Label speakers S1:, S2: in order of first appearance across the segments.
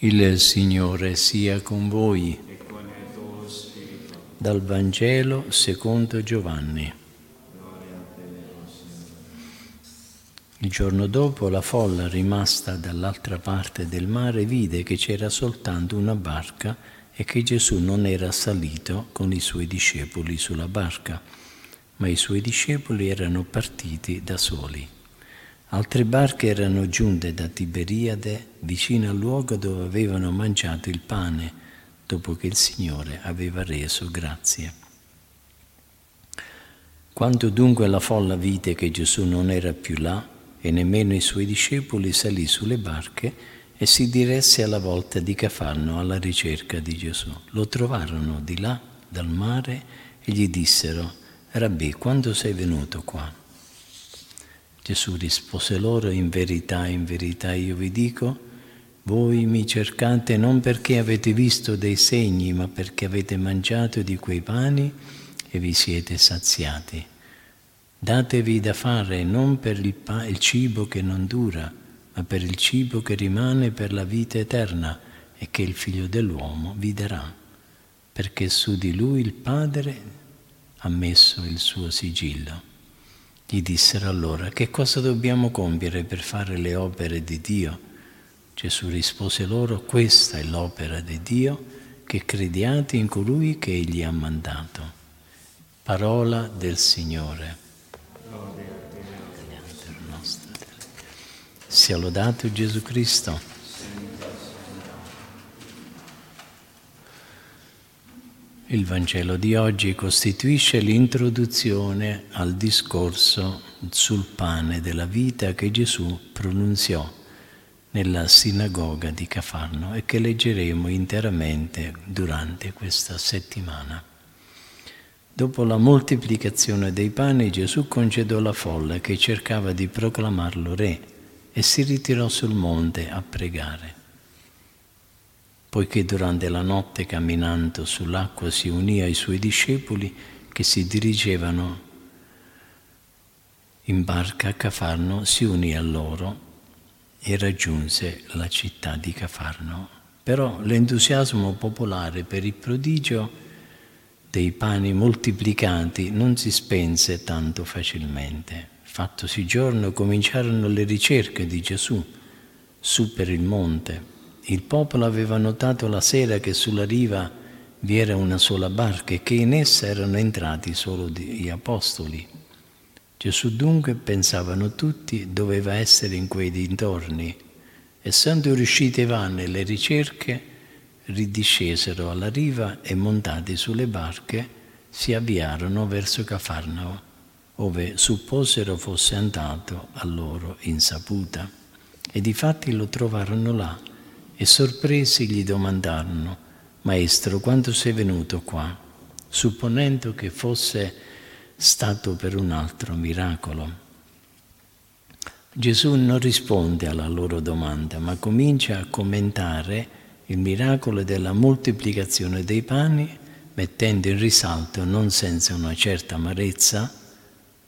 S1: Il Signore sia con voi. Dal Vangelo secondo Giovanni. Il giorno dopo la folla rimasta dall'altra parte del mare vide che c'era soltanto una barca e che Gesù non era salito con i suoi discepoli sulla barca, ma i suoi discepoli erano partiti da soli. Altre barche erano giunte da Tiberiade vicino al luogo dove avevano mangiato il pane dopo che il Signore aveva reso grazie. Quando dunque la folla vide che Gesù non era più là e nemmeno i suoi discepoli, salì sulle barche e si diresse alla volta di Cafarno alla ricerca di Gesù. Lo trovarono di là, dal mare, e gli dissero, Rabbì, quando sei venuto qua? Gesù rispose loro, in verità, in verità io vi dico, voi mi cercate non perché avete visto dei segni, ma perché avete mangiato di quei pani e vi siete saziati. Datevi da fare non per il, pa- il cibo che non dura, ma per il cibo che rimane per la vita eterna e che il Figlio dell'uomo vi darà, perché su di lui il Padre ha messo il suo sigillo. Gli dissero allora, che cosa dobbiamo compiere per fare le opere di Dio? Gesù rispose loro, questa è l'opera di Dio, che crediate in colui che Egli ha mandato. Parola del Signore. Sia lodato Gesù Cristo. Il Vangelo di oggi costituisce l'introduzione al discorso sul pane della vita che Gesù pronunziò nella sinagoga di Cafarno e che leggeremo interamente durante questa settimana. Dopo la moltiplicazione dei pani Gesù concedò la folla che cercava di proclamarlo re e si ritirò sul monte a pregare poiché durante la notte camminando sull'acqua si unì ai suoi discepoli che si dirigevano in barca a Cafarno, si unì a loro e raggiunse la città di Cafarno. Però l'entusiasmo popolare per il prodigio dei pani moltiplicati non si spense tanto facilmente. Fattosi giorno cominciarono le ricerche di Gesù su per il monte il popolo aveva notato la sera che sulla riva vi era una sola barca e che in essa erano entrati solo gli apostoli. Gesù dunque, pensavano tutti, doveva essere in quei dintorni. Essendo riusciti vane le ricerche, ridiscesero alla riva e montati sulle barche si avviarono verso Cafarnao, ove supposero fosse andato a loro insaputa. E difatti lo trovarono là e sorpresi gli domandarono, Maestro, quando sei venuto qua? supponendo che fosse stato per un altro miracolo. Gesù non risponde alla loro domanda, ma comincia a commentare il miracolo della moltiplicazione dei pani, mettendo in risalto, non senza una certa amarezza,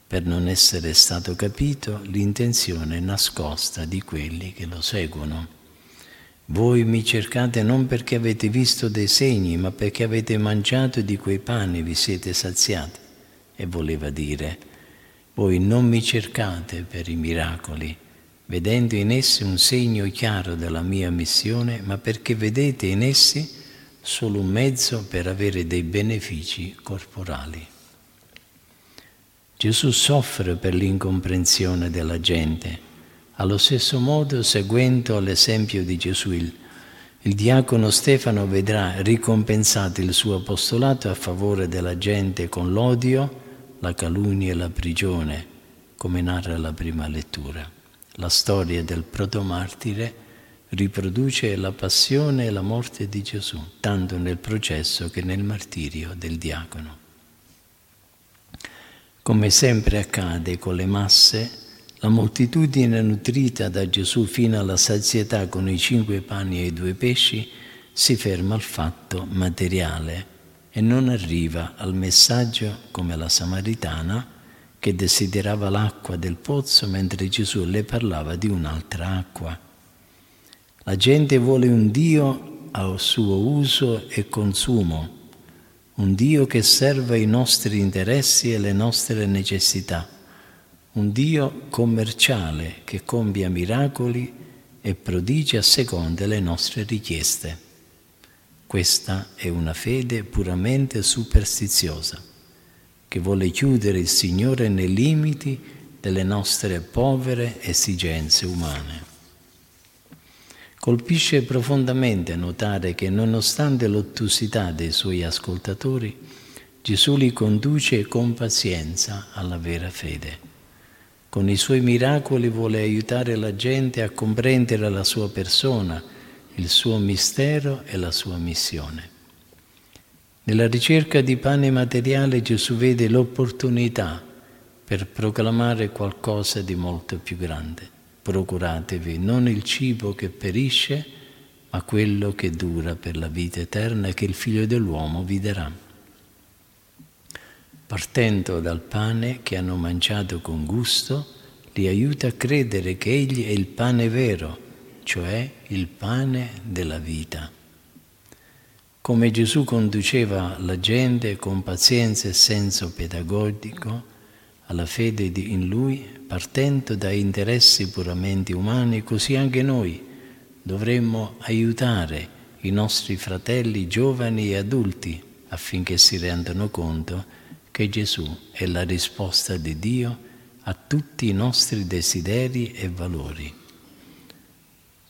S1: per non essere stato capito, l'intenzione nascosta di quelli che lo seguono. Voi mi cercate non perché avete visto dei segni, ma perché avete mangiato di quei pani e vi siete saziati. E voleva dire, voi non mi cercate per i miracoli, vedendo in essi un segno chiaro della mia missione, ma perché vedete in essi solo un mezzo per avere dei benefici corporali. Gesù soffre per l'incomprensione della gente allo stesso modo, seguendo l'esempio di Gesù, il, diacono Stefano vedrà ricompensato il suo apostolato a favore della gente con l'odio, la calunnia e la prigione, come narra la prima lettura. La storia del protomartire riproduce la passione e la morte di Gesù, tanto nel processo che nel martirio del diacono. Come sempre accade con le masse, la moltitudine nutrita da Gesù fino alla sazietà con i cinque pani e i due pesci si ferma al fatto materiale e non arriva al messaggio come la Samaritana che desiderava l'acqua del pozzo mentre Gesù le parlava di un'altra acqua. La gente vuole un Dio a suo uso e consumo, un Dio che serva i nostri interessi e le nostre necessità, un Dio commerciale che compia miracoli e prodigi a seconda le nostre richieste. Questa è una fede puramente superstiziosa, che vuole chiudere il Signore nei limiti delle nostre povere esigenze umane. Colpisce profondamente notare che nonostante l'ottusità dei suoi ascoltatori, Gesù li conduce con pazienza alla vera fede. Con i suoi miracoli vuole aiutare la gente a comprendere la sua persona, il suo mistero e la sua missione. Nella ricerca di pane materiale Gesù vede l'opportunità per proclamare qualcosa di molto più grande. Procuratevi non il cibo che perisce, ma quello che dura per la vita eterna che il Figlio dell'uomo vi darà. Partendo dal pane che hanno mangiato con gusto, li aiuta a credere che Egli è il pane vero, cioè il pane della vita. Come Gesù conduceva la gente con pazienza e senso pedagogico alla fede in Lui, partendo da interessi puramente umani, così anche noi dovremmo aiutare i nostri fratelli giovani e adulti affinché si rendano conto che Gesù è la risposta di Dio a tutti i nostri desideri e valori.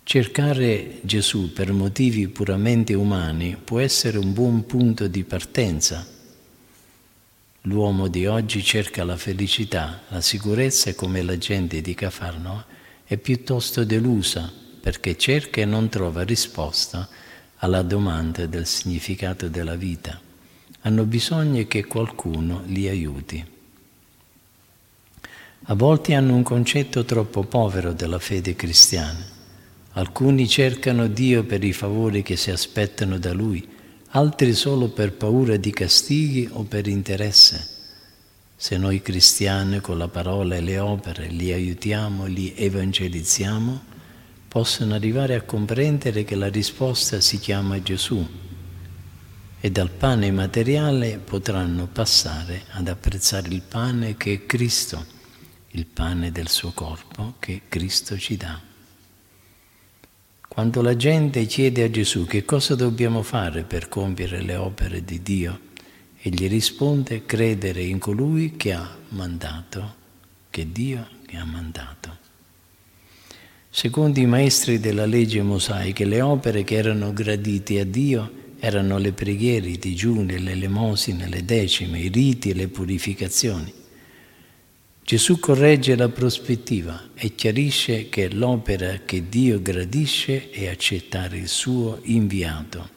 S1: Cercare Gesù per motivi puramente umani può essere un buon punto di partenza. L'uomo di oggi cerca la felicità, la sicurezza come la gente di Cafarno è piuttosto delusa perché cerca e non trova risposta alla domanda del significato della vita. Hanno bisogno che qualcuno li aiuti. A volte hanno un concetto troppo povero della fede cristiana Alcuni cercano Dio per i favori che si aspettano da Lui, altri solo per paura di castighi o per interesse. Se noi cristiani con la parola e le opere li aiutiamo, li evangelizziamo, possono arrivare a comprendere che la risposta si chiama Gesù e dal pane materiale potranno passare ad apprezzare il pane che è Cristo, il pane del suo corpo che Cristo ci dà. Quando la gente chiede a Gesù che cosa dobbiamo fare per compiere le opere di Dio, egli risponde credere in colui che ha mandato, che Dio che ha mandato. Secondo i maestri della legge mosaica, le opere che erano gradite a Dio erano le preghiere, i digiuni, le elemosine, le decime, i riti e le purificazioni. Gesù corregge la prospettiva e chiarisce che l'opera che Dio gradisce è accettare il suo inviato,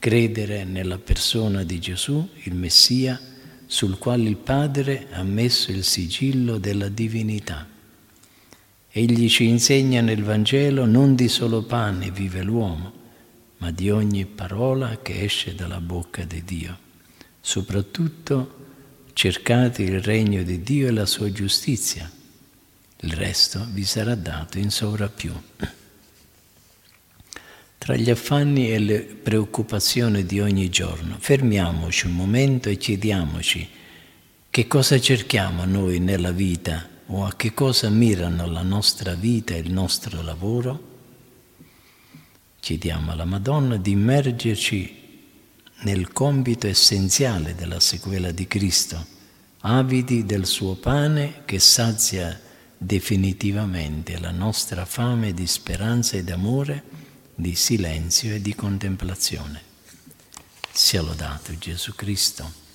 S1: credere nella persona di Gesù, il Messia, sul quale il Padre ha messo il sigillo della divinità. Egli ci insegna nel Vangelo non di solo pane vive l'uomo, ma di ogni parola che esce dalla bocca di Dio, soprattutto cercate il regno di Dio e la sua giustizia, il resto vi sarà dato in sovrappiù. Tra gli affanni e le preoccupazioni di ogni giorno, fermiamoci un momento e chiediamoci che cosa cerchiamo noi nella vita o a che cosa mirano la nostra vita e il nostro lavoro. Chiediamo alla Madonna di immergerci nel compito essenziale della sequela di Cristo, avidi del suo pane che sazia definitivamente la nostra fame di speranza e d'amore, di silenzio e di contemplazione. Sia lodato Gesù Cristo.